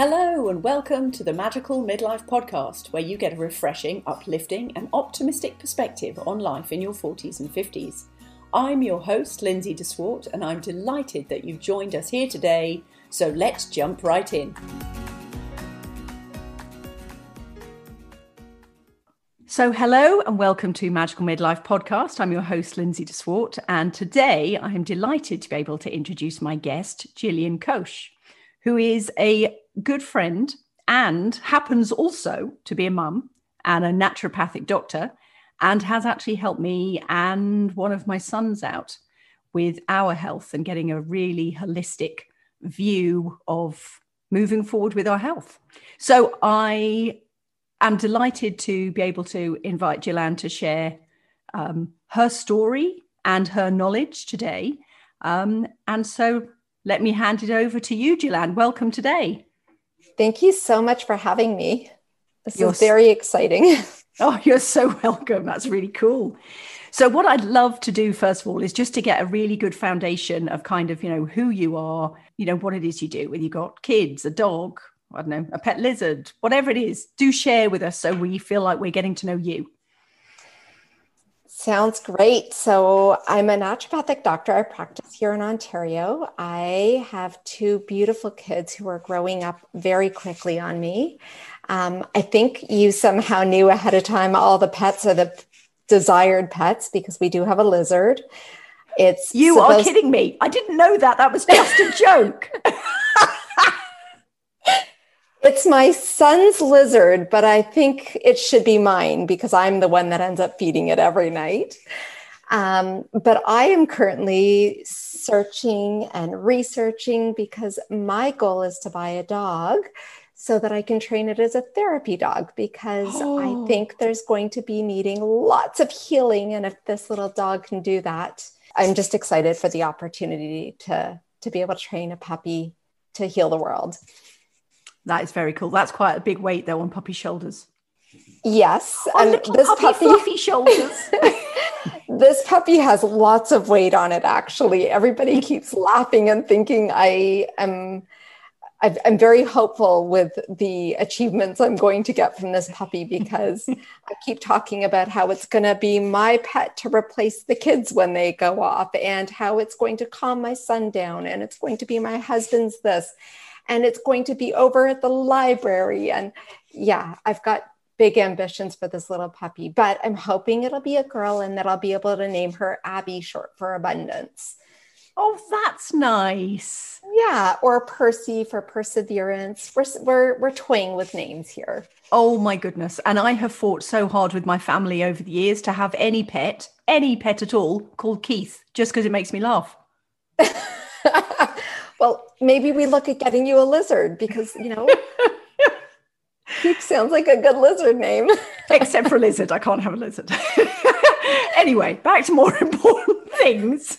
Hello, and welcome to the Magical Midlife Podcast, where you get a refreshing, uplifting, and optimistic perspective on life in your 40s and 50s. I'm your host, Lindsay DeSwart, and I'm delighted that you've joined us here today. So let's jump right in. So, hello and welcome to Magical Midlife Podcast. I'm your host, Lindsay DeSwart, and today I am delighted to be able to introduce my guest, Gillian Koch, who is a good friend and happens also to be a mum and a naturopathic doctor and has actually helped me and one of my sons out with our health and getting a really holistic view of moving forward with our health. So I am delighted to be able to invite Gillian to share um, her story and her knowledge today. Um, and so let me hand it over to you, Gillian. Welcome today. Thank you so much for having me. This you're is very exciting. Oh, you're so welcome. That's really cool. So, what I'd love to do, first of all, is just to get a really good foundation of kind of, you know, who you are, you know, what it is you do, whether you've got kids, a dog, I don't know, a pet lizard, whatever it is, do share with us so we feel like we're getting to know you. Sounds great. So, I'm a naturopathic doctor. I practice here in Ontario. I have two beautiful kids who are growing up very quickly on me. Um, I think you somehow knew ahead of time all the pets are the desired pets because we do have a lizard. It's you supposed- are kidding me. I didn't know that. That was just a joke. It's my son's lizard, but I think it should be mine because I'm the one that ends up feeding it every night. Um, but I am currently searching and researching because my goal is to buy a dog so that I can train it as a therapy dog because oh. I think there's going to be needing lots of healing. And if this little dog can do that, I'm just excited for the opportunity to, to be able to train a puppy to heal the world. That is very cool. That's quite a big weight though on puppy's shoulders. Yes, oh, and this puppy, puppy fluffy shoulders. this puppy has lots of weight on it. Actually, everybody keeps laughing and thinking I am. i am very hopeful with the achievements I'm going to get from this puppy because I keep talking about how it's going to be my pet to replace the kids when they go off, and how it's going to calm my son down, and it's going to be my husband's this and it's going to be over at the library. And yeah, I've got big ambitions for this little puppy, but I'm hoping it'll be a girl and that I'll be able to name her Abby, short for abundance. Oh, that's nice. Yeah, or Percy for perseverance. We're, we're, we're toying with names here. Oh, my goodness. And I have fought so hard with my family over the years to have any pet, any pet at all, called Keith, just because it makes me laugh. well, maybe we look at getting you a lizard because, you know, Keith sounds like a good lizard name. Except for lizard. I can't have a lizard. anyway, back to more important things.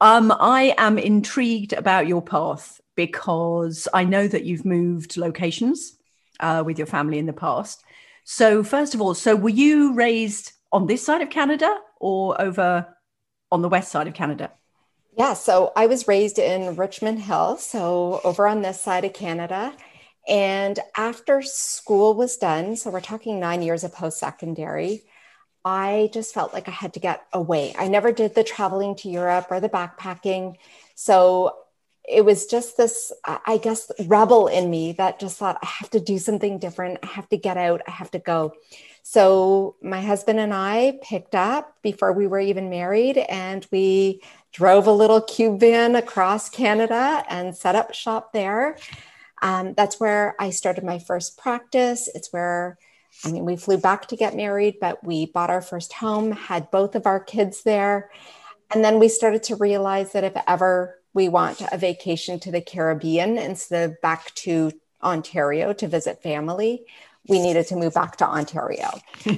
um, I am intrigued about your path because I know that you've moved locations uh, with your family in the past. So, first of all, so were you raised on this side of Canada or over on the west side of Canada? Yeah, so I was raised in Richmond Hill, so over on this side of Canada. And after school was done, so we're talking nine years of post secondary, I just felt like I had to get away. I never did the traveling to Europe or the backpacking. So it was just this, I guess, rebel in me that just thought, I have to do something different. I have to get out. I have to go. So my husband and I picked up before we were even married, and we drove a little cube van across Canada and set up shop there. Um, that's where I started my first practice. It's where, I mean, we flew back to get married, but we bought our first home, had both of our kids there. And then we started to realize that if ever we want a vacation to the Caribbean instead of back to Ontario to visit family, we needed to move back to Ontario.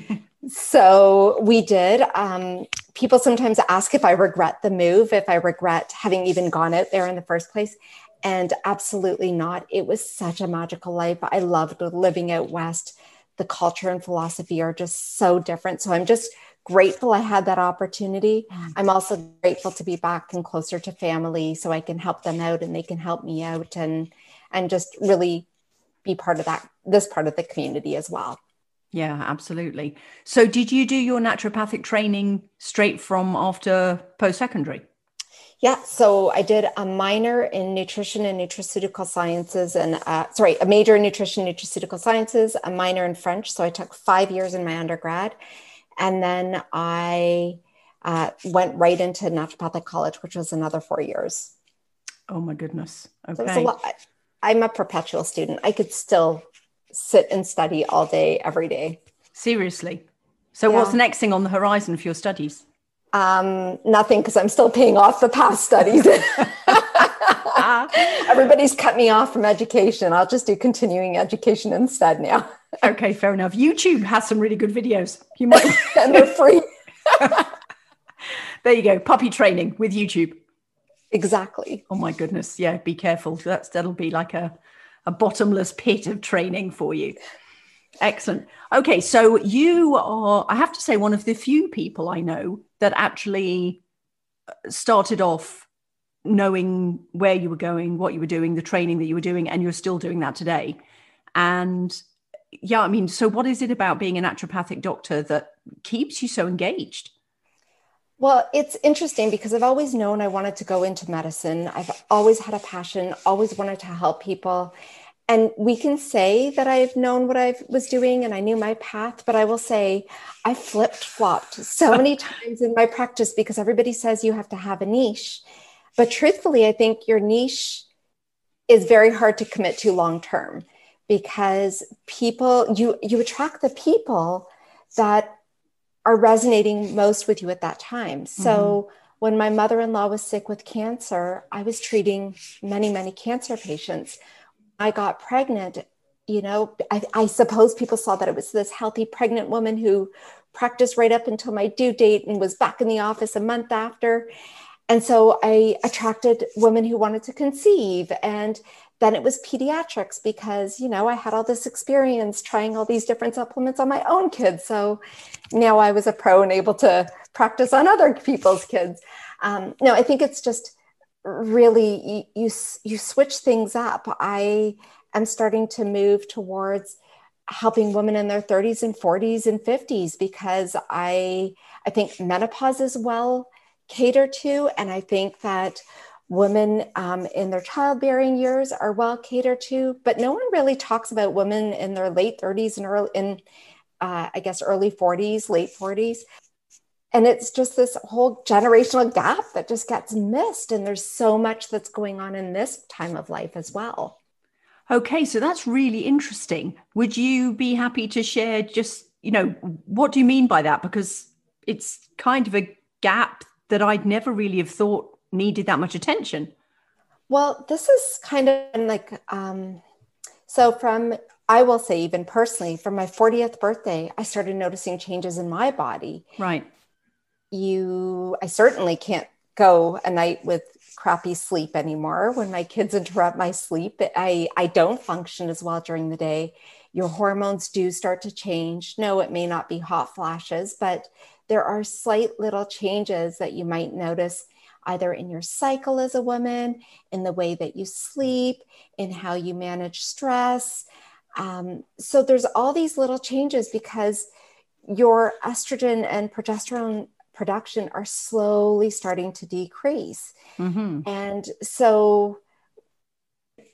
so we did. Um, people sometimes ask if I regret the move, if I regret having even gone out there in the first place. And absolutely not. It was such a magical life. I loved living out west. The culture and philosophy are just so different. So I'm just grateful I had that opportunity. Mm. I'm also grateful to be back and closer to family so I can help them out and they can help me out and and just really be part of that this part of the community as well. Yeah, absolutely. So did you do your naturopathic training straight from after post-secondary? Yeah, so I did a minor in nutrition and nutraceutical sciences, and uh, sorry, a major in nutrition and nutraceutical sciences, a minor in French. So I took five years in my undergrad, and then I uh, went right into naturopathic college, which was another four years. Oh my goodness! Okay, so a lot, I'm a perpetual student. I could still sit and study all day, every day. Seriously. So, yeah. what's the next thing on the horizon for your studies? Um, nothing because I'm still paying off the past studies. Everybody's cut me off from education. I'll just do continuing education instead now. okay, fair enough. YouTube has some really good videos. You might and they're free. there you go. Puppy training with YouTube. Exactly. Oh my goodness. Yeah, be careful. That's that'll be like a, a bottomless pit of training for you. Excellent. Okay, so you are, I have to say, one of the few people I know that actually uh, started off knowing where you were going, what you were doing, the training that you were doing, and you're still doing that today. And yeah, I mean, so what is it about being a naturopathic doctor that keeps you so engaged? Well, it's interesting because I've always known I wanted to go into medicine. I've always had a passion, always wanted to help people and we can say that I've known what I was doing and I knew my path, but I will say I flipped flopped so many times in my practice because everybody says you have to have a niche. But truthfully, I think your niche is very hard to commit to long term because people you you attract the people that are resonating most with you at that time. So mm-hmm. when my mother-in-law was sick with cancer, I was treating many many cancer patients I got pregnant, you know, I, I, suppose people saw that it was this healthy pregnant woman who practiced right up until my due date and was back in the office a month after. And so I attracted women who wanted to conceive. And then it was pediatrics because, you know, I had all this experience trying all these different supplements on my own kids. So now I was a pro and able to practice on other people's kids. Um, no, I think it's just, really you, you you switch things up i am starting to move towards helping women in their 30s and 40s and 50s because i i think menopause is well catered to and i think that women um, in their childbearing years are well catered to but no one really talks about women in their late 30s and early in uh, i guess early 40s late 40s and it's just this whole generational gap that just gets missed and there's so much that's going on in this time of life as well. Okay so that's really interesting. Would you be happy to share just you know what do you mean by that? Because it's kind of a gap that i'd never really have thought needed that much attention. Well this is kind of like um so from I will say, even personally, from my 40th birthday, I started noticing changes in my body. Right. You i certainly can't go a night with crappy sleep anymore. When my kids interrupt my sleep i i don't function as well during the day. Your hormones do start to change. No it may not be hot flashes but there are slight little changes that you might notice either in your cycle as a woman in the way that you sleep in how you manage stress um, so there's all these little changes because your estrogen and progesterone production are slowly starting to decrease. Mm-hmm. And so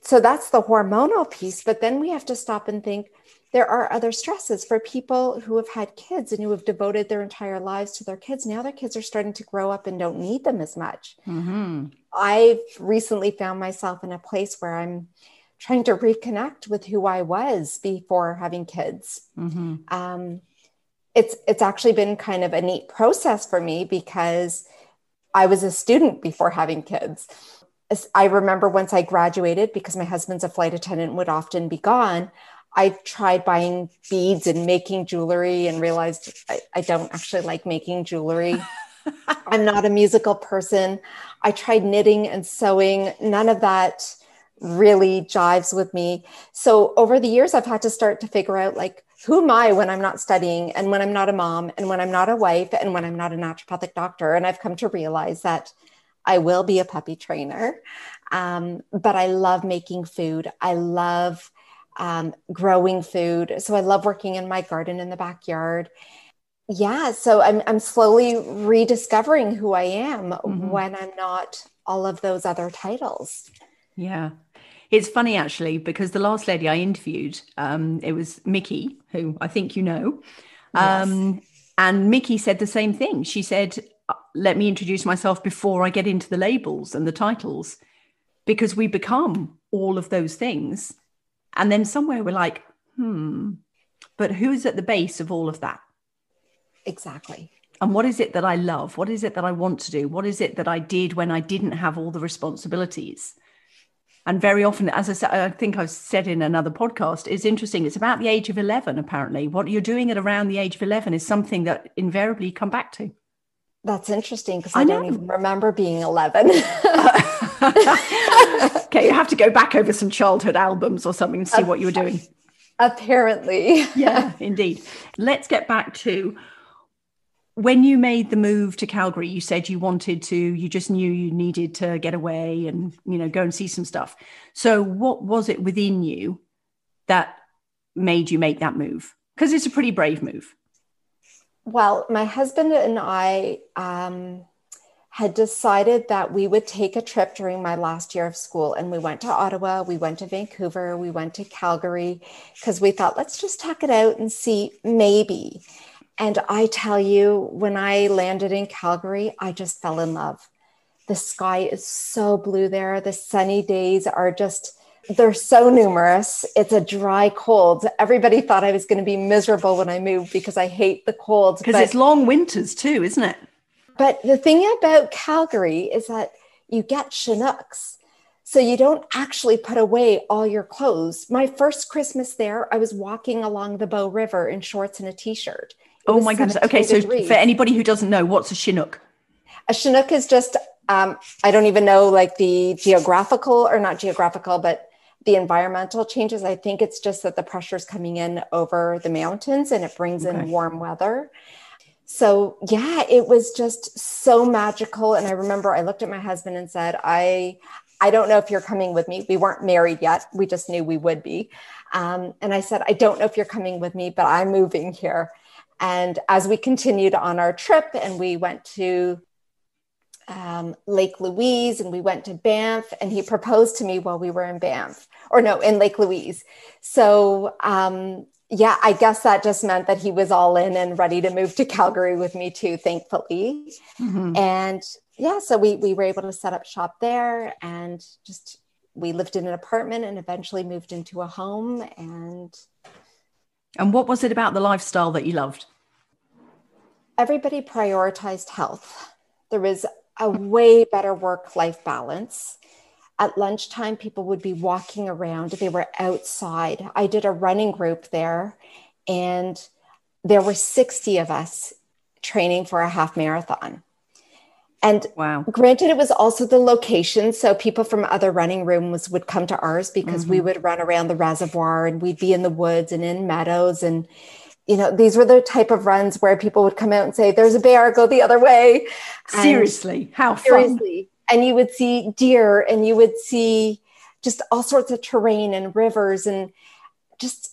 so that's the hormonal piece, but then we have to stop and think there are other stresses for people who have had kids and who have devoted their entire lives to their kids. Now their kids are starting to grow up and don't need them as much. Mm-hmm. I've recently found myself in a place where I'm trying to reconnect with who I was before having kids. Mm-hmm. Um, it's it's actually been kind of a neat process for me because I was a student before having kids. I remember once I graduated because my husband's a flight attendant would often be gone. I tried buying beads and making jewelry and realized I, I don't actually like making jewelry. I'm not a musical person. I tried knitting and sewing. None of that really jives with me. So over the years, I've had to start to figure out like, who am I when I'm not studying and when I'm not a mom and when I'm not a wife and when I'm not a naturopathic doctor? And I've come to realize that I will be a puppy trainer. Um, but I love making food. I love um, growing food. So I love working in my garden in the backyard. Yeah, so I'm, I'm slowly rediscovering who I am mm-hmm. when I'm not all of those other titles. Yeah. It's funny actually because the last lady I interviewed, um, it was Mickey, who I think you know. Um, yes. And Mickey said the same thing. She said, uh, Let me introduce myself before I get into the labels and the titles, because we become all of those things. And then somewhere we're like, hmm, but who's at the base of all of that? Exactly. And what is it that I love? What is it that I want to do? What is it that I did when I didn't have all the responsibilities? And very often, as I, said, I think I've said in another podcast, it's interesting. It's about the age of 11, apparently. What you're doing at around the age of 11 is something that invariably you come back to. That's interesting because I, I don't even remember being 11. okay, you have to go back over some childhood albums or something and see what you were doing. Apparently. yeah, indeed. Let's get back to when you made the move to Calgary, you said you wanted to, you just knew you needed to get away and, you know, go and see some stuff. So, what was it within you that made you make that move? Because it's a pretty brave move. Well, my husband and I um, had decided that we would take a trip during my last year of school. And we went to Ottawa, we went to Vancouver, we went to Calgary, because we thought, let's just talk it out and see maybe. And I tell you, when I landed in Calgary, I just fell in love. The sky is so blue there. The sunny days are just, they're so numerous. It's a dry cold. Everybody thought I was going to be miserable when I moved because I hate the cold. Because it's long winters too, isn't it? But the thing about Calgary is that you get Chinooks. So you don't actually put away all your clothes. My first Christmas there, I was walking along the Bow River in shorts and a t shirt. Oh my goodness. Okay, so degrees. for anybody who doesn't know, what's a Chinook? A Chinook is just, um, I don't even know like the geographical or not geographical, but the environmental changes. I think it's just that the pressure is coming in over the mountains and it brings okay. in warm weather. So, yeah, it was just so magical. And I remember I looked at my husband and said, I, I don't know if you're coming with me. We weren't married yet. We just knew we would be. Um, and I said, I don't know if you're coming with me, but I'm moving here. And as we continued on our trip and we went to um, Lake Louise and we went to Banff, and he proposed to me while we were in Banff, or no, in Lake Louise. So, um, yeah, I guess that just meant that he was all in and ready to move to Calgary with me too, thankfully. Mm-hmm. And yeah, so we we were able to set up shop there and just we lived in an apartment and eventually moved into a home and and what was it about the lifestyle that you loved? Everybody prioritized health. There was a way better work life balance. At lunchtime, people would be walking around, they were outside. I did a running group there, and there were 60 of us training for a half marathon. And wow. granted, it was also the location. So people from other running rooms would come to ours because mm-hmm. we would run around the reservoir and we'd be in the woods and in meadows. And, you know, these were the type of runs where people would come out and say, There's a bear, go the other way. Seriously, and how seriously. And you would see deer and you would see just all sorts of terrain and rivers and just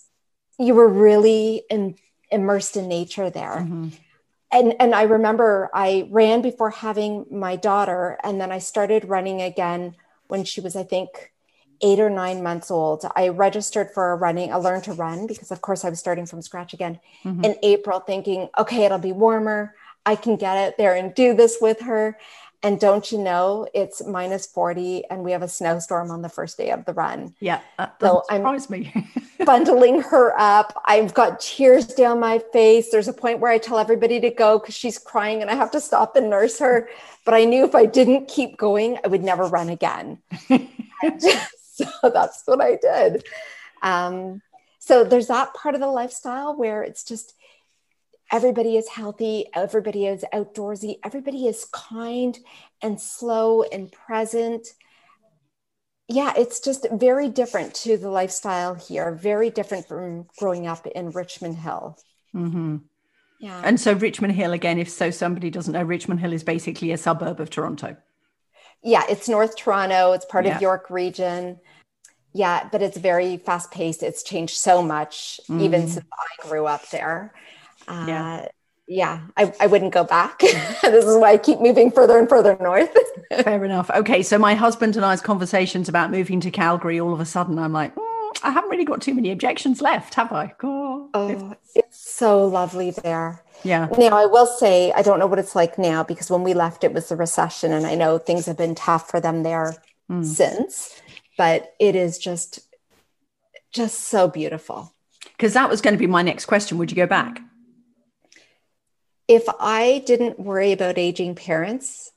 you were really in, immersed in nature there. Mm-hmm and and I remember I ran before having my daughter, and then I started running again when she was, I think, eight or nine months old. I registered for a running, a learn to run because, of course, I was starting from scratch again mm-hmm. in April, thinking, okay, it'll be warmer. I can get out there and do this with her. And don't you know, it's minus 40 and we have a snowstorm on the first day of the run. Yeah. That so I'm me. bundling her up. I've got tears down my face. There's a point where I tell everybody to go because she's crying and I have to stop and nurse her. But I knew if I didn't keep going, I would never run again. so that's what I did. Um, so there's that part of the lifestyle where it's just everybody is healthy, everybody is outdoorsy, everybody is kind and slow and present. yeah, it's just very different to the lifestyle here, very different from growing up in Richmond Hill. Mm-hmm. Yeah. And so Richmond Hill, again, if so somebody doesn't know, Richmond Hill is basically a suburb of Toronto. Yeah, it's North Toronto. It's part yeah. of York Region. Yeah, but it's very fast paced. It's changed so much, mm. even since I grew up there. Uh, yeah yeah, I, I wouldn't go back. this is why I keep moving further and further north. Fair enough. Okay, so my husband and I's conversations about moving to Calgary, all of a sudden, I'm like, mm, I haven't really got too many objections left, have I? Oh, oh it's so lovely there. Yeah. Now, I will say, I don't know what it's like now because when we left, it was the recession, and I know things have been tough for them there mm. since, but it is just, just so beautiful. Because that was going to be my next question. Would you go back? If I didn't worry about aging parents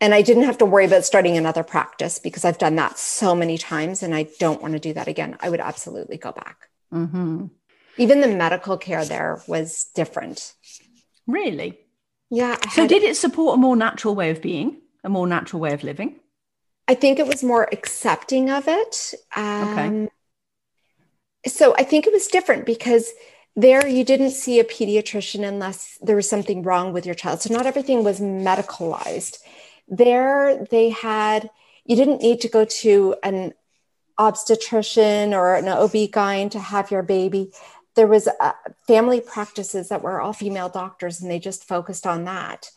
and I didn't have to worry about starting another practice because I've done that so many times and I don't want to do that again, I would absolutely go back. Mm-hmm. Even the medical care there was different. Really? Yeah. So, did it support a more natural way of being, a more natural way of living? I think it was more accepting of it. Um, okay. So, I think it was different because there you didn't see a pediatrician unless there was something wrong with your child. So not everything was medicalized. There they had you didn't need to go to an obstetrician or an ob-gyn to have your baby. There was uh, family practices that were all female doctors and they just focused on that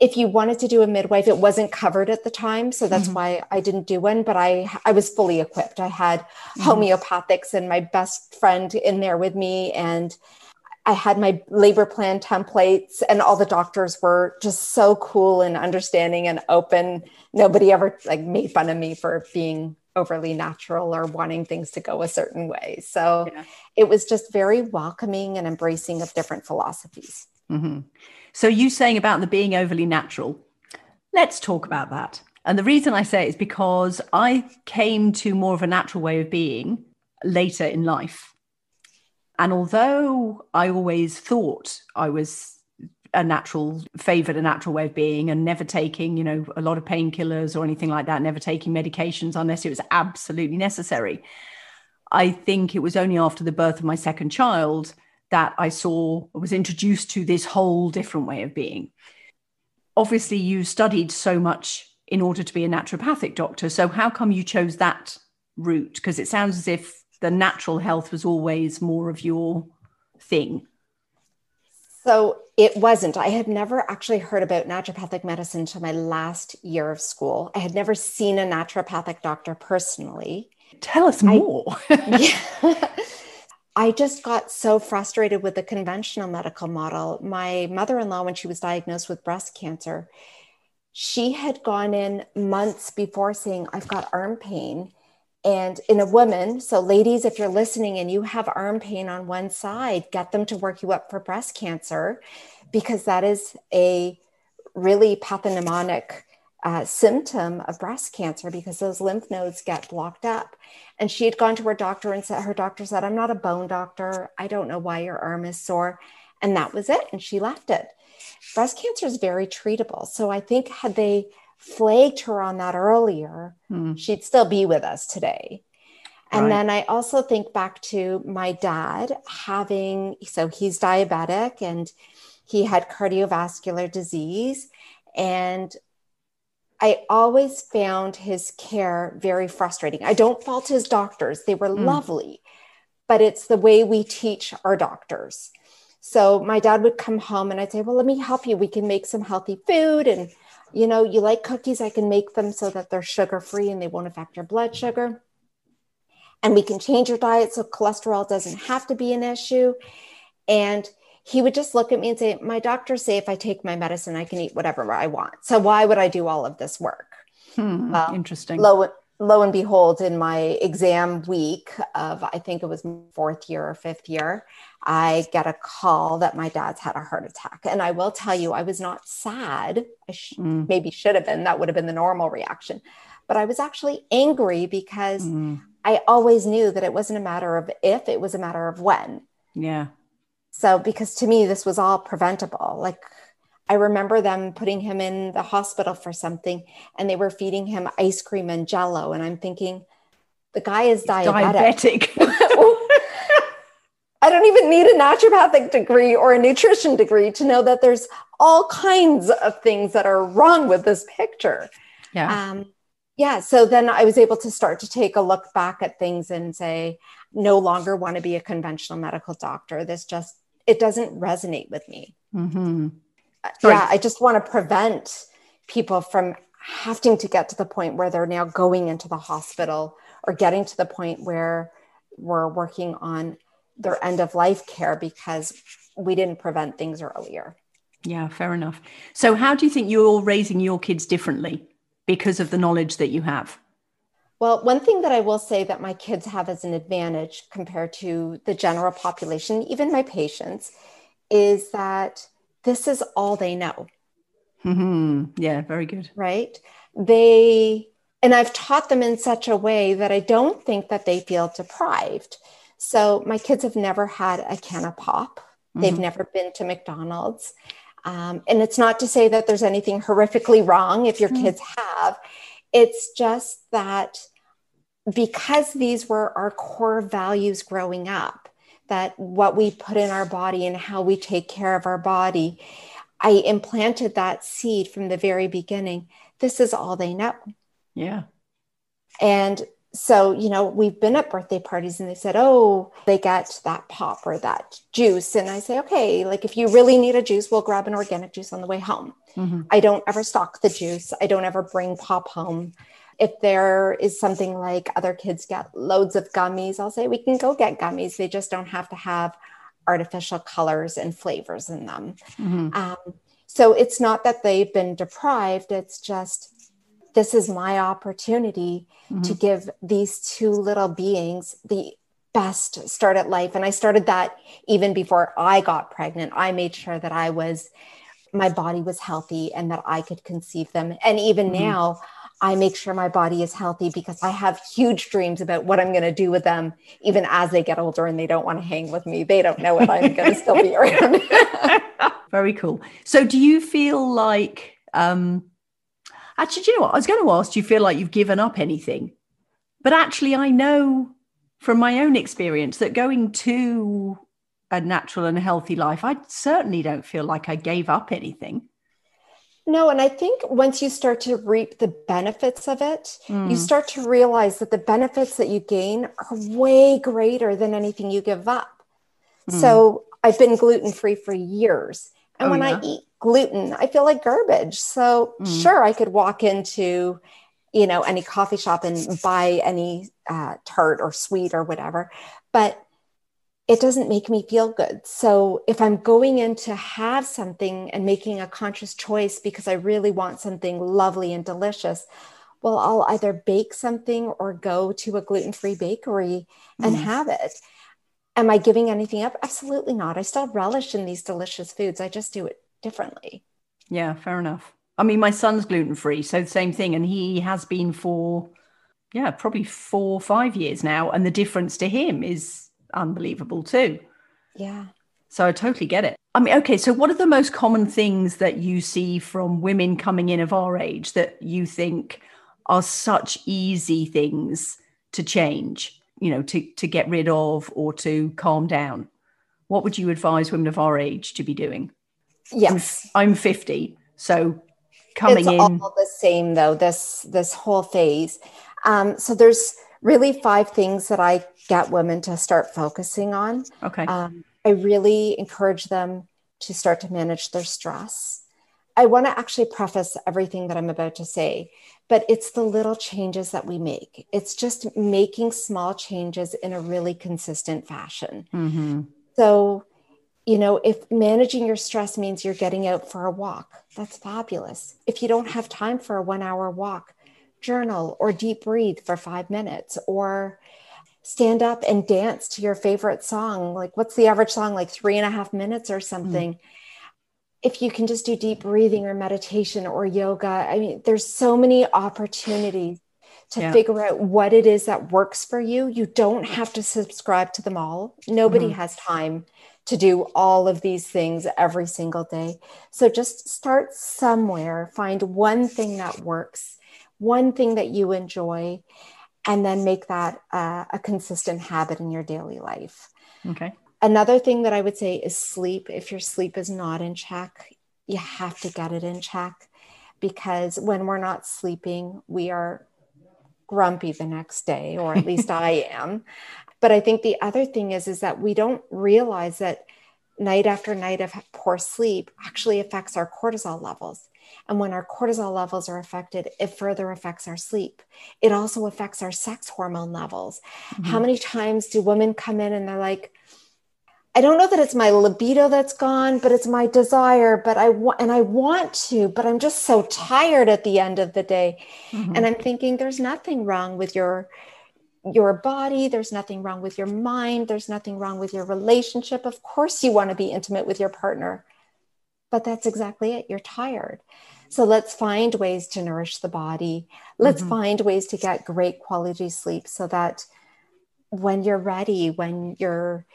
if you wanted to do a midwife it wasn't covered at the time so that's mm-hmm. why i didn't do one but i i was fully equipped i had mm-hmm. homeopathics and my best friend in there with me and i had my labor plan templates and all the doctors were just so cool and understanding and open nobody ever like made fun of me for being overly natural or wanting things to go a certain way so yeah. it was just very welcoming and embracing of different philosophies mm-hmm. So, you saying about the being overly natural, let's talk about that. And the reason I say it is because I came to more of a natural way of being later in life. And although I always thought I was a natural, favored a natural way of being and never taking, you know, a lot of painkillers or anything like that, never taking medications unless it was absolutely necessary. I think it was only after the birth of my second child that I saw was introduced to this whole different way of being. Obviously, you studied so much in order to be a naturopathic doctor. So, how come you chose that route? Because it sounds as if the natural health was always more of your thing. So, it wasn't. I had never actually heard about naturopathic medicine until my last year of school. I had never seen a naturopathic doctor personally. Tell us more. I, yeah. I just got so frustrated with the conventional medical model. My mother in law, when she was diagnosed with breast cancer, she had gone in months before saying, I've got arm pain. And in a woman, so ladies, if you're listening and you have arm pain on one side, get them to work you up for breast cancer because that is a really pathognomonic uh, symptom of breast cancer because those lymph nodes get blocked up. And she had gone to her doctor and said, her doctor said, I'm not a bone doctor. I don't know why your arm is sore. And that was it. And she left it. Breast cancer is very treatable. So I think had they flagged her on that earlier, hmm. she'd still be with us today. And right. then I also think back to my dad having, so he's diabetic and he had cardiovascular disease. And I always found his care very frustrating. I don't fault his doctors, they were mm. lovely, but it's the way we teach our doctors. So my dad would come home and I'd say, Well, let me help you. We can make some healthy food. And, you know, you like cookies, I can make them so that they're sugar free and they won't affect your blood sugar. And we can change your diet so cholesterol doesn't have to be an issue. And he would just look at me and say, My doctors say if I take my medicine, I can eat whatever I want. So why would I do all of this work? Hmm, well, interesting. Lo, lo and behold, in my exam week of, I think it was fourth year or fifth year, I get a call that my dad's had a heart attack. And I will tell you, I was not sad. I sh- mm. maybe should have been. That would have been the normal reaction. But I was actually angry because mm. I always knew that it wasn't a matter of if, it was a matter of when. Yeah. So, because to me, this was all preventable. Like, I remember them putting him in the hospital for something and they were feeding him ice cream and jello. And I'm thinking, the guy is diabetic. Diabetic. I don't even need a naturopathic degree or a nutrition degree to know that there's all kinds of things that are wrong with this picture. yeah. Um, yeah. So then I was able to start to take a look back at things and say, no longer want to be a conventional medical doctor. This just, it doesn't resonate with me. hmm Uh, Yeah. I just want to prevent people from having to get to the point where they're now going into the hospital or getting to the point where we're working on their end of life care because we didn't prevent things earlier. Yeah, fair enough. So, how do you think you're raising your kids differently because of the knowledge that you have? Well, one thing that I will say that my kids have as an advantage compared to the general population, even my patients, is that this is all they know, hmm Yeah, very good. right? They, and I've taught them in such a way that I don't think that they feel deprived. So my kids have never had a can of pop, they've Mhm. never been to McDonald's. Um, and it's not to say that there's anything horrifically wrong if your Mm. kids have. It's just that because these were our core values growing up, that what we put in our body and how we take care of our body, I implanted that seed from the very beginning. This is all they know. Yeah. And so, you know, we've been at birthday parties and they said, oh, they get that pop or that juice. And I say, okay, like if you really need a juice, we'll grab an organic juice on the way home. hmm I don't ever stock the juice. I don't ever bring pop home. If there is something like other kids get loads of gummies, I'll say we can go get gummies. They just don't have to have artificial colors and flavors in them. hmm Um, so it's not that they've been deprived, it's just this is my opportunity to Mhm. give these two little beings the best start at life. And I started that even before I got pregnant. I made sure that I was, my body was healthy and that I could conceive them. And even Mhm. now, I make sure my body is healthy because I have huge dreams about what I'm going to do with them, even as they get older and they don't want to hang with me. They don't know what I'm going to still be around. Very cool. So, do you feel like, um, actually, do you know what? I was going to ask, do you feel like you've given up anything? But actually, I know from my own experience that going to a natural and healthy life, I certainly don't feel like I gave up anything. No, and I think once you start to reap the benefits of it, Mm. you start to realize that the benefits that you gain are way greater than anything you give up. Mm. So I've been gluten free for years. And Oh, when yeah? I eat gluten, I feel like garbage. So Mm. sure, I could walk into, you know, any coffee shop and buy any uh, tart or sweet or whatever, but it doesn't make me feel good. So if I'm going in to have something and making a conscious choice because I really want something lovely and delicious, well, I'll either bake something or go to a gluten free bakery and Mm. have it. Am I giving anything up? Absolutely not. I still relish in these delicious foods. I just do it differently. Yeah, fair enough. I mean, my son's gluten free, so the same thing. And he has been for, yeah, probably four or five years now. And the difference to him is unbelievable too. Yeah. So I totally get it. I mean, okay, so what are the most common things that you see from women coming in of our age that you think are such easy things to change, you know, to, to get rid of or to calm down? What would you advise women of our age to be doing? Yes. I'm 50, so coming it's in. all the same though this this whole phase um, so there's really five things that i get women to start focusing on okay. um, i really encourage them to start to manage their stress i want to actually preface everything that i'm about to say but it's the little changes that we make it's just making small changes in a really consistent fashion hmm so, you know, if managing your stress means you're getting out for a walk, that's fabulous. If you don't have time for a one hour walk, journal or deep breathe for five minutes or stand up and dance to your favorite song. Like, what's the average song? Like three and a half minutes or something. If you can just do deep breathing or meditation or yoga, I mean, there's so many opportunities to yeah. figure out what it is that works for you. You don't have to subscribe to them all. Nobody mm-hmm. has time to do all of these things every single day. So just start somewhere, find one thing that works, one thing that you enjoy, and then make that uh, a consistent habit in your daily life. Okay. Another thing that I would say is sleep. If your sleep is not in check, you have to get it in check because when we're not sleeping, we are grumpy the next day, or at least I am. But I think the other thing is, is that we don't realize that night after night of poor sleep actually affects our cortisol levels. And when our cortisol levels are affected, it further affects our sleep. It also affects our sex hormone levels. Mm-hmm. How many times do women come in and they're like, I don't know that it's my libido that's gone, but it's my desire. But I want, and I want to, but I'm just so tired at the end of the day. Mm-hmm. And I'm thinking there's nothing wrong with your your body there's nothing wrong with your mind there's nothing wrong with your relationship of course you want to be intimate with your partner but that's exactly it you're tired so let's find ways to nourish the body let's mm-hmm. find ways to get great quality sleep so that when you're ready when you're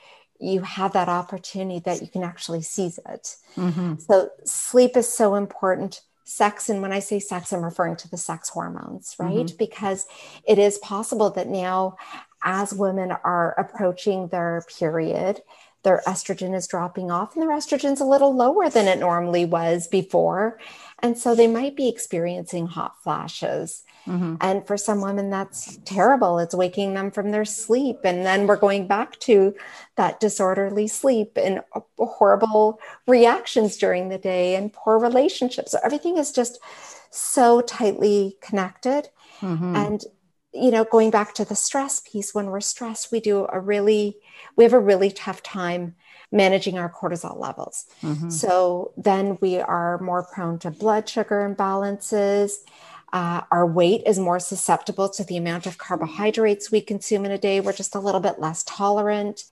you have that opportunity that you can actually seize it. Mm-hmm. So sleep is so important. Sex, and when I say sex, I'm referring to the sex hormones, right? Mm-hmm. Because it is possible that now, as women are approaching their period, their estrogen is dropping off and their estrogen's a little lower than it normally was before. And so they might be experiencing hot flashes. Mm-hmm. And for some women, that's terrible. It's waking them from their sleep. And then we're going back to that disorderly sleep and horrible reactions during the day and poor relationships. So everything is just so tightly connected. Mm-hmm. And, you know, going back to the stress piece, when we're stressed, we do a really, we have a really tough time managing our cortisol levels. Mm-hmm. So then we are more prone to blood sugar imbalances uh, our weight is more susceptible to the amount of carbohydrates we consume in a day. We're just a little bit less tolerant.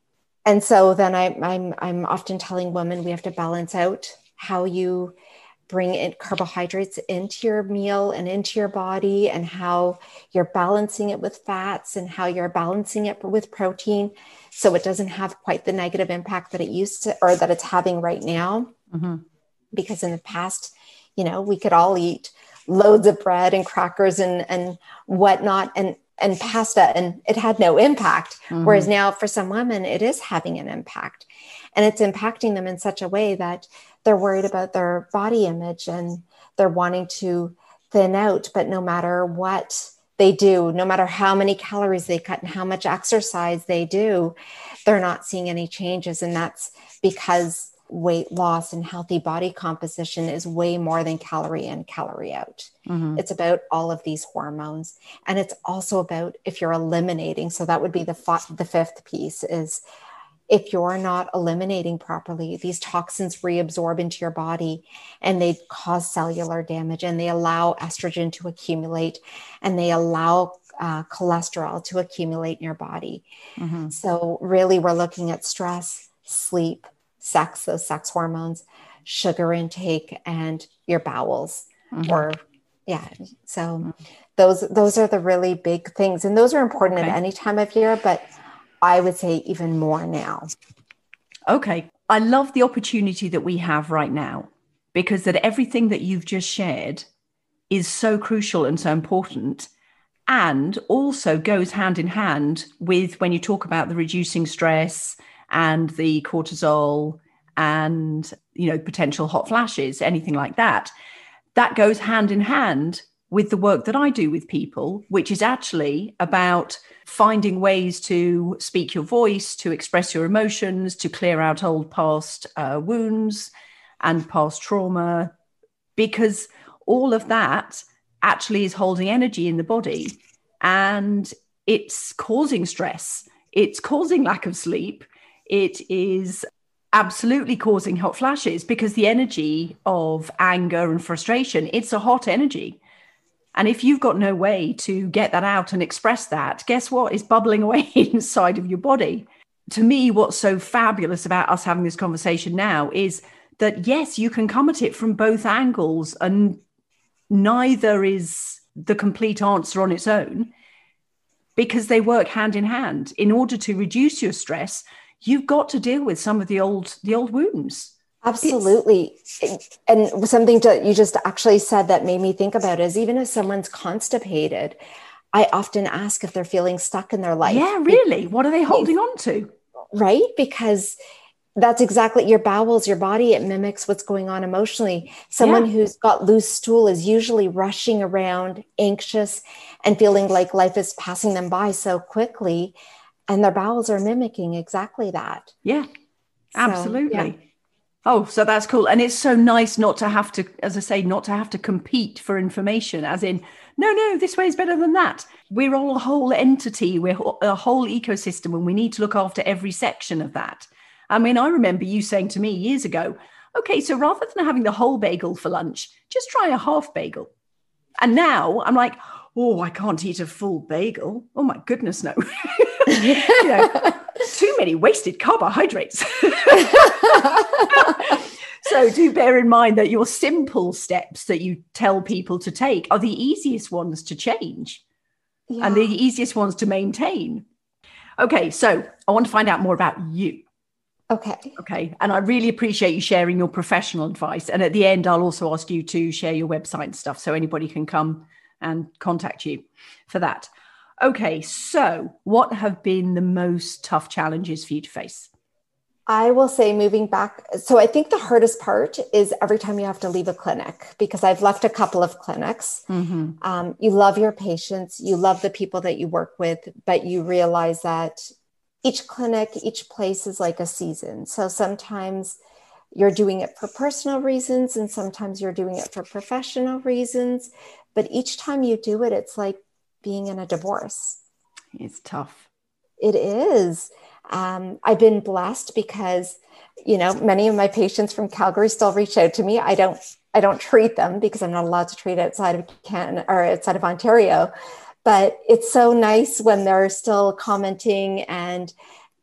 And so then I, I'm, I'm often telling women we have to balance out how you bring in carbohydrates into your meal and into your body and how you're balancing it with fats and how you're balancing it with protein so it doesn't have quite the negative impact that it used to or that it's having right now mm-hmm. because in the past you know we could all eat loads of bread and crackers and and whatnot and and pasta and it had no impact mm-hmm. whereas now for some women it is having an impact and it's impacting them in such a way that they're worried about their body image and they're wanting to thin out but no matter what they do no matter how many calories they cut and how much exercise they do they're not seeing any changes and that's because weight loss and healthy body composition is way more than calorie in, calorie out. Mm-hmm. It's about all of these hormones. And it's also about if you're eliminating. So that would be the, f- the fifth piece is if you're not eliminating properly, these toxins reabsorb into your body and they cause cellular damage and they allow estrogen to accumulate and they allow uh, cholesterol to accumulate in your body. Mm-hmm. So, really, we're looking at stress, sleep, sex, those sex hormones, sugar intake, and your bowels. Mm-hmm. Or yeah. So mm-hmm. those those are the really big things. And those are important okay. at any time of year, but I would say even more now. Okay. I love the opportunity that we have right now because that everything that you've just shared is so crucial and so important and also goes hand in hand with when you talk about the reducing stress and the cortisol and you know potential hot flashes anything like that that goes hand in hand with the work that I do with people, which is actually about finding ways to speak your voice, to express your emotions, to clear out old past uh, wounds and past trauma, because all of that actually is holding energy in the body and it's causing stress, it's causing lack of sleep, it is absolutely causing hot flashes because the energy of anger and frustration it's a hot energy and if you've got no way to get that out and express that guess what it's bubbling away inside of your body to me what's so fabulous about us having this conversation now is that yes you can come at it from both angles and neither is the complete answer on its own because they work hand in hand. In order to reduce your stress, you've got to deal with some of the old the old wounds. Absolutely. And something that you just actually said that made me think about is even if someone's constipated, I often ask if they're feeling stuck in their life. Yeah, really. What are they holding on to? Right? Because that's exactly your bowels, your body, it mimics what's going on emotionally. Someone Yeah. who's got loose stool is usually rushing around, anxious, and feeling like life is passing them by so quickly. And their bowels are mimicking exactly that. Yeah, So, absolutely. yeah. Oh, so that's cool. And it's so nice not to have to, as I say, not to have to compete for information, as in, no, no, this way is better than that. We're all a whole entity, we're a whole ecosystem, and we need to look after every section of that. I mean, I remember you saying to me years ago, okay, so rather than having the whole bagel for lunch, just try a half bagel. And now I'm like, oh, I can't eat a full bagel. Oh my goodness, no. you know, too many wasted carbohydrates. so do bear in mind that your simple steps that you tell people to take are the easiest ones to change and the easiest ones to maintain. Okay, so I want to find out more about you. okay. Okay. And I really appreciate you sharing your professional advice. And at the end, I'll also ask you to share your website and stuff so anybody can come and contact you for that. Okay. So, what have been the most tough challenges for you to face? I will say moving back. So I think the hardest part is every time you have to leave a clinic because I've left a couple of clinics. Mm-hmm. Um, you love your patients, you love the people that you work with, but you realize that each clinic, each place is like a season. So sometimes you're doing it for personal reasons and sometimes you're doing it for professional reasons. But each time you do it, it's like being in a divorce. It's tough. It is. Um, I've been blessed because, you know, many of my patients from Calgary still reach out to me. I don't, I don't treat them because I'm not allowed to treat outside of Canada or outside of Ontario. But it's so nice when they're still commenting and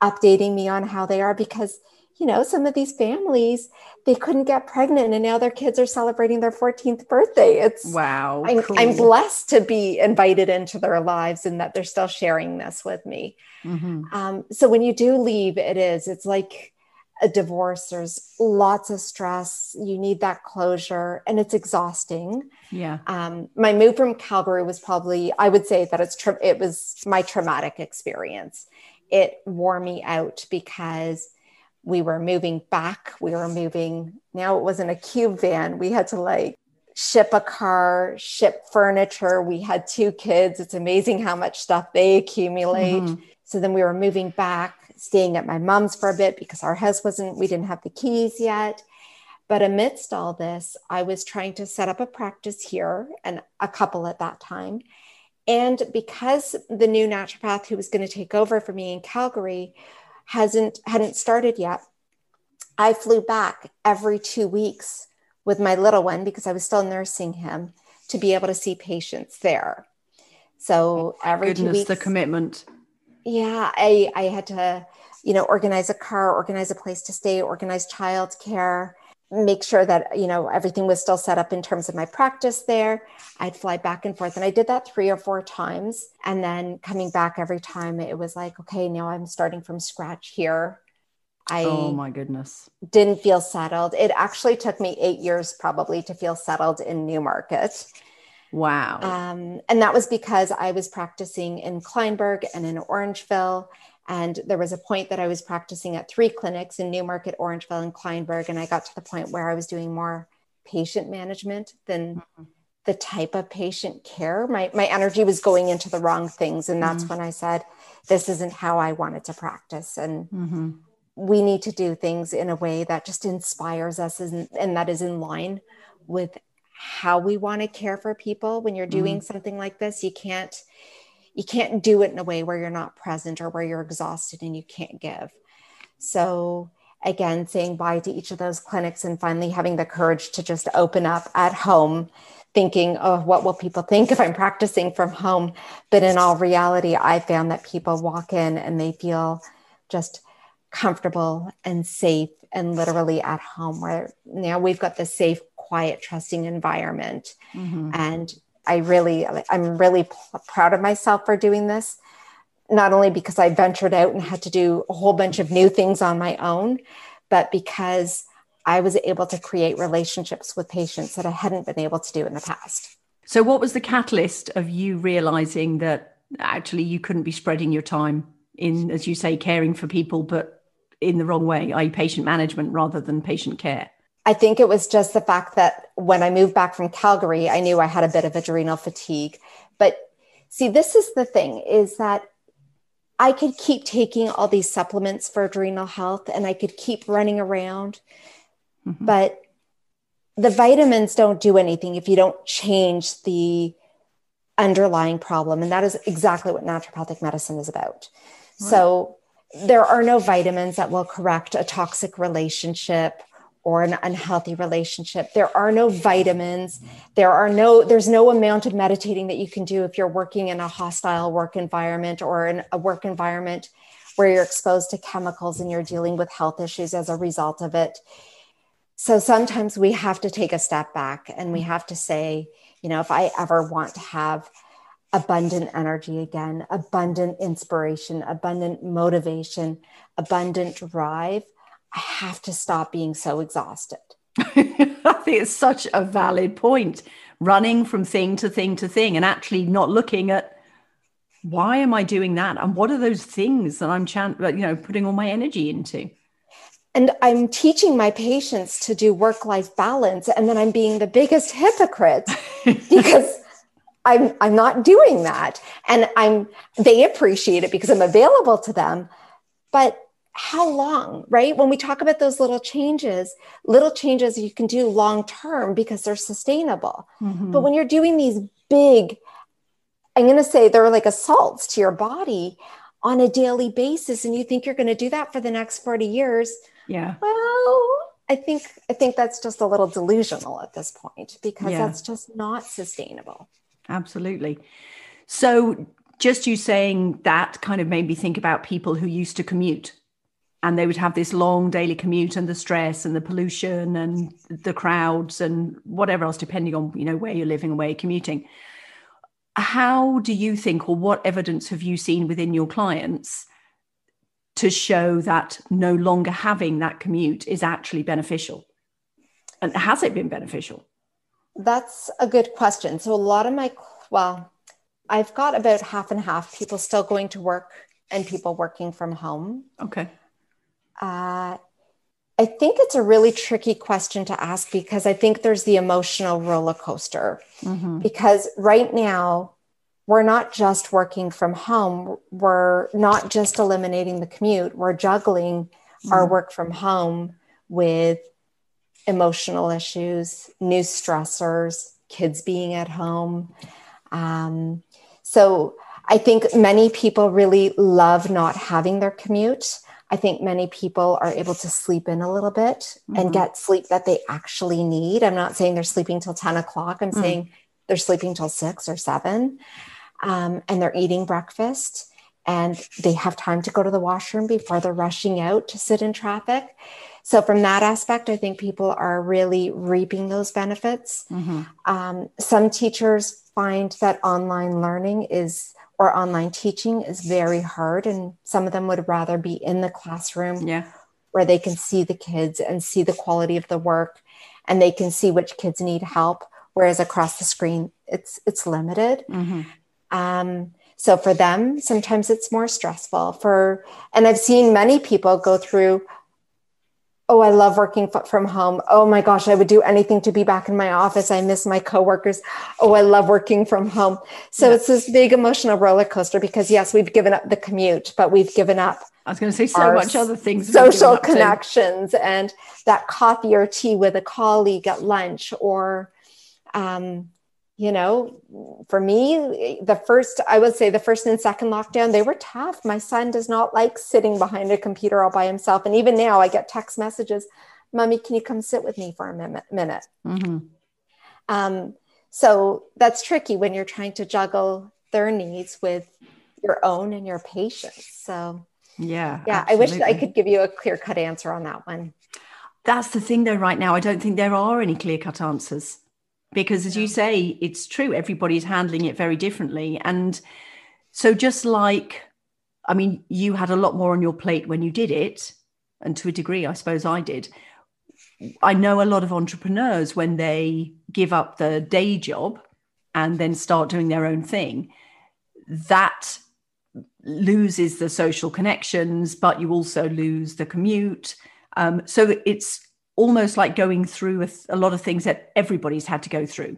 updating me on how they are because, you know, some of these families they couldn't get pregnant and now their kids are celebrating their 14th birthday. It's Wow. I'm, cool. I'm blessed to be invited into their lives and that they're still sharing this with me. Mhm. Um, so when you do leave, it is, it's like a divorce. There's lots of stress. You need that closure and it's exhausting. Yeah. Um, my move from Calgary was probably, I would say that it's, tra- it was my traumatic experience. It wore me out because we were moving back. We were moving, now it wasn't a cube van. We had to like ship a car, ship furniture. We had two kids. It's amazing how much stuff they accumulate. Mhm. So then we were moving back, staying at my mom's for a bit because our house wasn't, we didn't have the keys yet. But amidst all this, I was trying to set up a practice here and a couple at that time. And because the new naturopath who was going to take over for me in Calgary hasn't hadn't started yet, I flew back every two weeks with my little one because I was still nursing him to be able to see patients there. So every two weeks, the commitment. yeah i i had to you know organize a car organize a place to stay organize childcare make sure that you know everything was still set up in terms of my practice there i'd fly back and forth and i did that three or four times and then coming back every time it was like okay now i'm starting from scratch here i Oh my goodness. didn't feel settled it actually took me eight years probably to feel settled in newmarket Wow. um, and that was because I was practicing in Kleinburg and in Orangeville. And there was a point that I was practicing at three clinics in Newmarket, Orangeville, and Kleinburg. And I got to the point where I was doing more patient management than mm-hmm. the type of patient care. My, my energy was going into the wrong things. And that's mm-hmm. when I said, this isn't how I wanted to practice. And hmm we need to do things in a way that just inspires us and, and that is in line with how we want to care for people when you're doing mm-hmm. something like this you can't you can't do it in a way where you're not present or where you're exhausted and you can't give. So again saying bye to each of those clinics and finally having the courage to just open up at home thinking oh what will people think if i'm practicing from home? But in all reality i found that people walk in and they feel just comfortable and safe and literally at home where now we've got the safe quiet trusting environment. Hmm and I really, I'm really proud of myself for doing this. Not only because I ventured out and had to do a whole bunch of new things on my own, but because I was able to create relationships with patients that I hadn't been able to do in the past. So, what was the catalyst of you realizing that actually you couldn't be spreading your time in, as you say, caring for people, but in the wrong way, i.e., patient management rather than patient care? I think it was just the fact that when I moved back from Calgary, I knew I had a bit of adrenal fatigue. But see, this is the thing is that I could keep taking all these supplements for adrenal health and I could keep running around. Mm-hmm. But the vitamins don't do anything if you don't change the underlying problem. And that is exactly what naturopathic medicine is about. Right. So there are no vitamins that will correct a toxic relationship or an unhealthy relationship. There are no vitamins. There are no, there's no amount of meditating that you can do if you're working in a hostile work environment or in a work environment where you're exposed to chemicals and you're dealing with health issues as a result of it. So sometimes we have to take a step back and we have to say, you know, if I ever want to have abundant energy again, abundant inspiration, abundant motivation, abundant drive, I have to stop being so exhausted. I think it's such a valid point. Running from thing to thing to thing and actually not looking at why am I doing that? And what are those things that I'm chant, you know, putting all my energy into? And I'm teaching my patients to do work life balance. And then I'm being the biggest hypocrite because I'm, I'm not doing that. And I'm, they appreciate it because I'm available to them. But how long, right? When we talk about those little changes, little changes you can do long term because they're sustainable. Mm-hmm. But when you're doing these big, I'm going to say they're like assaults to your body on a daily basis, and you think you're going to do that for the next 40 years. Yeah. Well, I think I think that's just a little delusional at this point because yeah. that's just not sustainable. Absolutely. So just you saying that kind of made me think about people who used to commute and they would have this long daily commute and the stress and the pollution and the crowds and whatever else depending on you know where you're living and where you're commuting. How do you think or what evidence have you seen within your clients to show that no longer having that commute is actually beneficial? And has it been beneficial? That's a good question. So a lot of my well i've got about half and half people still going to work and people working from home. Okay uh, I think it's a really tricky question to ask because I think there's the emotional roller coaster. Mm-hmm. Because right now, we're not just working from home, we're not just eliminating the commute, we're juggling mm-hmm. our work from home with emotional issues, new stressors, kids being at home. Um, so I think many people really love not having their commute. I think many people are able to sleep in a little bit mm-hmm. and get sleep that they actually need. I'm not saying they're sleeping till 10 o'clock, I'm mm. saying they're sleeping till six or seven um, and they're eating breakfast and they have time to go to the washroom before they're rushing out to sit in traffic. So, from that aspect, I think people are really reaping those benefits. Mm-hmm. Um, some teachers find that online learning is or online teaching is very hard and some of them would rather be in the classroom yeah. where they can see the kids and see the quality of the work and they can see which kids need help whereas across the screen it's it's limited mm-hmm. um, so for them sometimes it's more stressful for and i've seen many people go through oh, I love working from home. Oh my gosh, I would do anything to be back in my office. I miss my coworkers. Oh, I love working from home. So yeah. it's this big emotional roller coaster because yes, we've given up the commute, but we've given up. I was going to say so much other things. Social connections to. and that coffee or tea with a colleague at lunch or, um, you know, for me, the first, I would say the first and second lockdown, they were tough. My son does not like sitting behind a computer all by himself. And even now, I get text messages Mommy, can you come sit with me for a minute? Mm-hmm. Um, so that's tricky when you're trying to juggle their needs with your own and your patients. So, yeah. Yeah. Absolutely. I wish I could give you a clear cut answer on that one. That's the thing, though, right now. I don't think there are any clear cut answers because as you say it's true everybody's handling it very differently. And so just like i mean you had a lot more on your plate when you did it and to a degree i suppose i did. I know a lot of entrepreneurs when they give up the day job and then start doing their own thing. That loses the social connections but you also lose the commute. Um, so it's almost like going through a, a lot of things that everybody's had to go through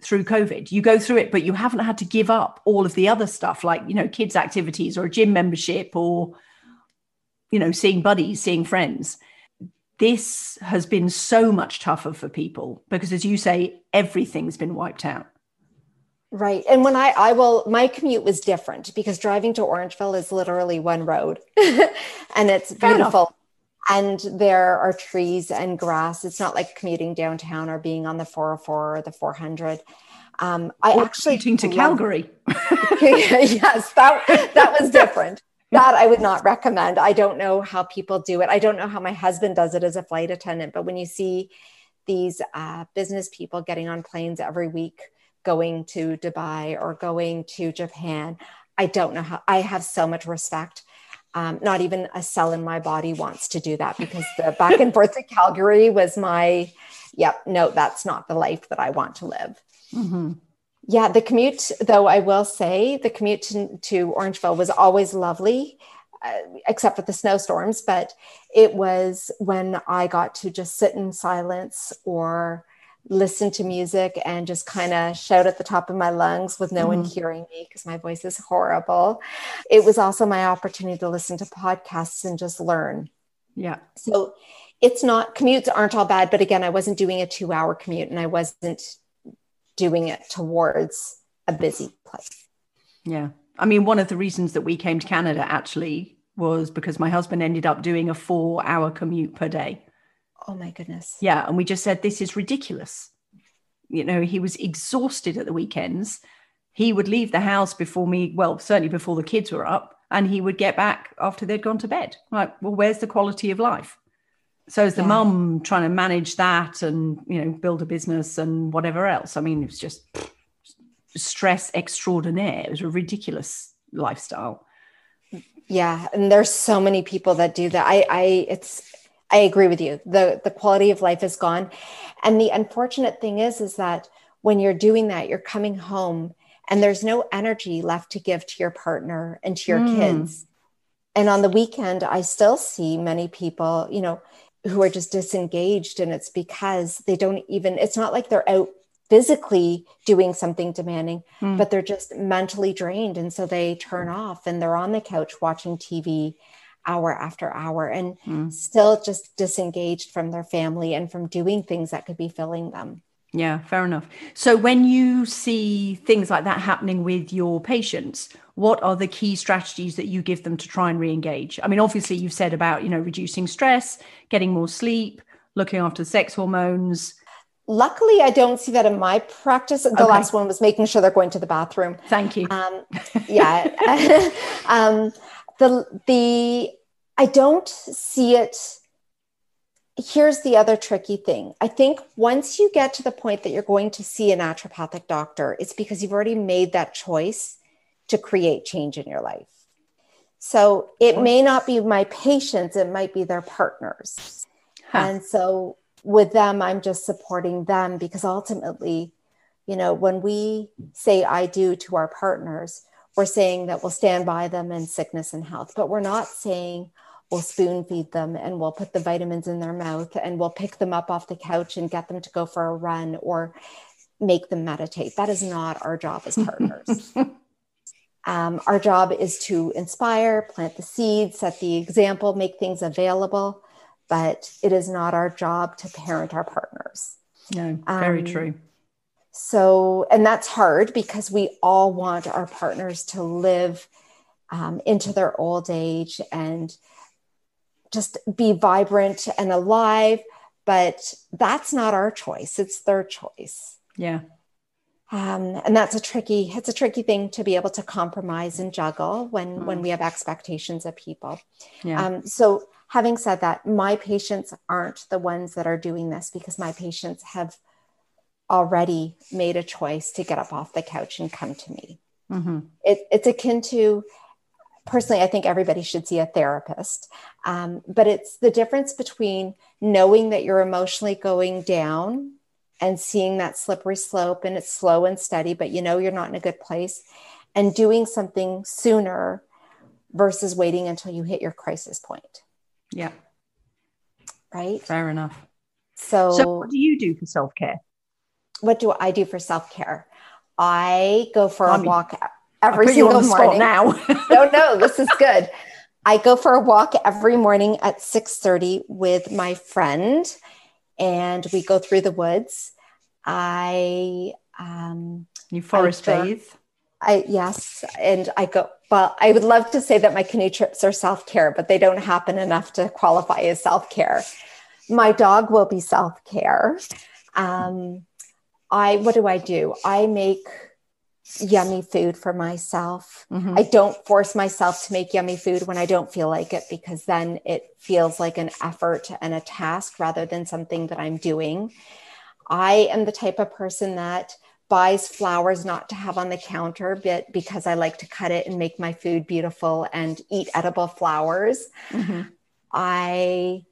through COVID. You go through it, but you haven't had to give up all of the other stuff like, you know, kids' activities or a gym membership or, you know, seeing buddies, seeing friends. This has been so much tougher for people because, as you say, everything's been wiped out. Right. And when I, I will, my commute was different because driving to Orangeville is literally one road and it's beautiful and there are trees and grass. It's not like commuting downtown or being on the 404 or the 400. Um, I or actually commuting to Calgary. yes, that that was different. That I would not recommend. I don't know how people do it. I don't know how my husband does it as a flight attendant. But when you see these uh, business people getting on planes every week, going to Dubai or going to Japan, I don't know how. I have so much respect um, not even a cell in my body wants to do that because the back and forth to Calgary was my, yep, no, that's not the life that I want to live. Mm-hmm. Yeah, the commute, though, I will say the commute to, to Orangeville was always lovely, uh, except for the snowstorms. But it was when I got to just sit in silence or listen to music and just kind of shout at the top of my lungs with no mm-hmm. one hearing me because my voice is horrible. It was also my opportunity to listen to podcasts and just learn. Yeah. So it's not commutes aren't all bad, but again, I wasn't doing a two hour commute and I wasn't doing it towards a busy place. Yeah. I mean, one of the reasons that we came to Canada actually was because my husband ended up doing a four hour commute per day. Oh my goodness. Yeah. And we just said, this is ridiculous. You know, he was exhausted at the weekends. He would leave the house before me, well, certainly before the kids were up, and he would get back after they'd gone to bed. Like, well, where's the quality of life? So as the yeah. mum trying to manage that and, you know, build a business and whatever else, I mean, it was just stress extraordinaire. It was a ridiculous lifestyle. Yeah. And there's so many people that do that. I, I, it's, I agree with you. The the quality of life is gone. And the unfortunate thing is is that when you're doing that, you're coming home and there's no energy left to give to your partner and to your mm. kids. And on the weekend, I still see many people, you know, who are just disengaged and it's because they don't even it's not like they're out physically doing something demanding, mm. but they're just mentally drained and so they turn off and they're on the couch watching TV hour after hour and mm. still just disengaged from their family and from doing things that could be filling them. Yeah, fair enough. So when you see things like that happening with your patients, what are the key strategies that you give them to try and re-engage? I mean, obviously you've said about, you know, reducing stress, getting more sleep, looking after sex hormones. Luckily, I don't see that in my practice. The okay. last one was making sure they're going to the bathroom. Thank you. Um, yeah. um, the the I don't see it. Here's the other tricky thing. I think once you get to the point that you're going to see a naturopathic doctor, it's because you've already made that choice to create change in your life. So it may not be my patients, it might be their partners. Huh. And so with them, I'm just supporting them because ultimately, you know, when we say I do to our partners, we're saying that we'll stand by them in sickness and health, but we're not saying we'll spoon feed them and we'll put the vitamins in their mouth and we'll pick them up off the couch and get them to go for a run or make them meditate. That is not our job as partners. um, our job is to inspire, plant the seeds, set the example, make things available, but it is not our job to parent our partners. No, very um, true. So, and that's hard because we all want our partners to live um, into their old age and just be vibrant and alive. But that's not our choice; it's their choice. Yeah. Um, and that's a tricky it's a tricky thing to be able to compromise and juggle when mm. when we have expectations of people yeah. um, so having said that my patients aren't the ones that are doing this because my patients have already made a choice to get up off the couch and come to me. Mm-hmm. It, it's akin to, personally, I think everybody should see a therapist. Um, but it's the difference between knowing that you're emotionally going down and seeing that slippery slope and it's slow and steady, but you know you're not in a good place, and doing something sooner versus waiting until you hit your crisis point. Yeah. Right. Fair enough. So, so what do you do for self care? What do I do for self care? I go for a walk every single morning. now. no, no, this is good. I go for a walk every morning at 6:30 with my friend and we go through the woods. I um you forest I bathe. I yes, and I go. Well, I would love to say that my canoe trips are self care, but they don't happen enough to qualify as self care. My dog will be self care. Um, I what do I do? I make yummy food for myself. Mm-hmm. I don't force myself to make yummy food when I don't feel like it because then it feels like an effort and a task rather than something that I'm doing. I am the type of person that buys flowers not to have on the counter, but because I like to cut it and make my food beautiful and eat edible flowers. Mm-hmm. I,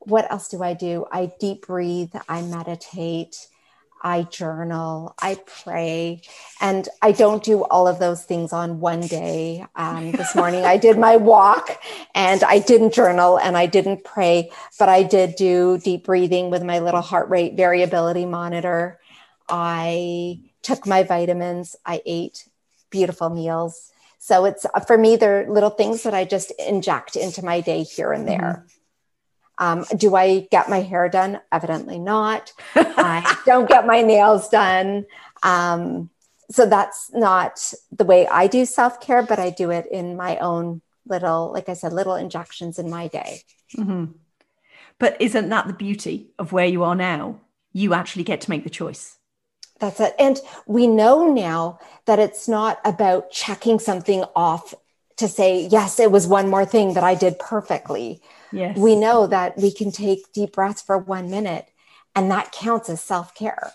what else do I do? I deep breathe, I meditate. I journal, I pray, and I don't do all of those things on one day. Um, this morning, I did my walk and I didn't journal and I didn't pray, but I did do deep breathing with my little heart rate variability monitor. I took my vitamins, I ate beautiful meals. So it's for me, they're little things that I just inject into my day here and there. Mm-hmm. Um, do I get my hair done? Evidently not. I don't get my nails done. Um, so that's not the way I do self care, but I do it in my own little, like I said, little injections in my day. Mm-hmm. But isn't that the beauty of where you are now? You actually get to make the choice. That's it. And we know now that it's not about checking something off to say, yes, it was one more thing that I did perfectly. Yes. We know that we can take deep breaths for one minute and that counts as self care.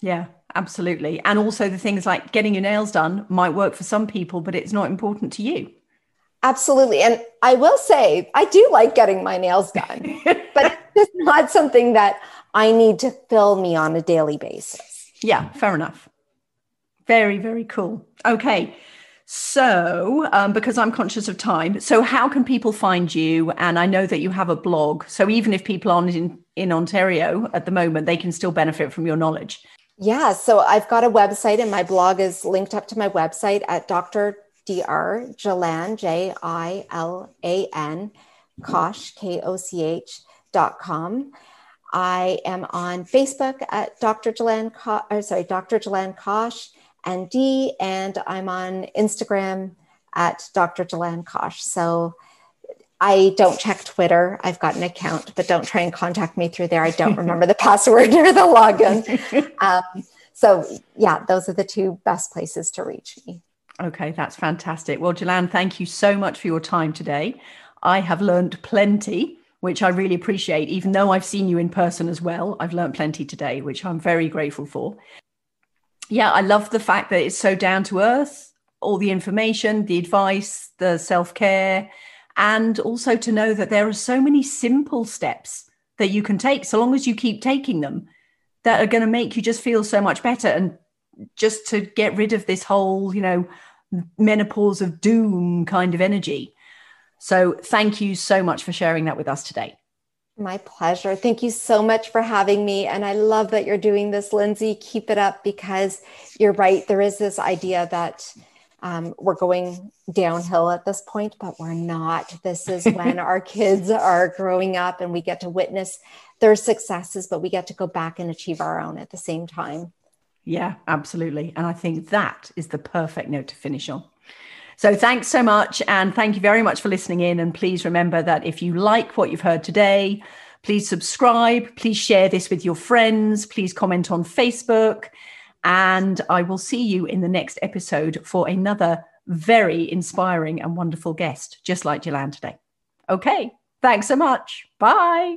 Yeah, absolutely. And also the things like getting your nails done might work for some people, but it's not important to you. Absolutely. And I will say, I do like getting my nails done, but it's not something that I need to fill me on a daily basis. Yeah, fair enough. Very, very cool. Okay. So, um, because I'm conscious of time, so how can people find you? And I know that you have a blog. So, even if people aren't in, in Ontario at the moment, they can still benefit from your knowledge. Yeah. So, I've got a website, and my blog is linked up to my website at Dr. Dr. Jilan, J I L A N, Koch, K O C H dot com. I am on Facebook at Dr. Jilan, Ko- or sorry, Dr. Jilan Koch and D, and I'm on Instagram at Dr. Jilan Koch. So I don't check Twitter. I've got an account, but don't try and contact me through there. I don't remember the password or the login. Um, so yeah, those are the two best places to reach me. Okay, that's fantastic. Well, Jalan, thank you so much for your time today. I have learned plenty which I really appreciate. Even though I've seen you in person as well, I've learned plenty today, which I'm very grateful for. Yeah, I love the fact that it's so down to earth, all the information, the advice, the self care, and also to know that there are so many simple steps that you can take, so long as you keep taking them, that are going to make you just feel so much better. And just to get rid of this whole, you know, menopause of doom kind of energy so thank you so much for sharing that with us today. My pleasure. Thank you so much for having me. And I love that you're doing this, Lindsay. Keep it up because you're right. There is this idea that um, we're going downhill at this point, but we're not. This is when our kids are growing up and we get to witness their successes, but we get to go back and achieve our own at the same time. Yeah, absolutely. And I think that is the perfect note to finish on. So thanks so much. And thank you very much for listening in. And please remember that if you like what you've heard today, please subscribe. Please share this with your friends. Please comment on Facebook. And I will see you in the next episode for another very inspiring and wonderful guest, just like Jilan today. Okay. Thanks so much. Bye.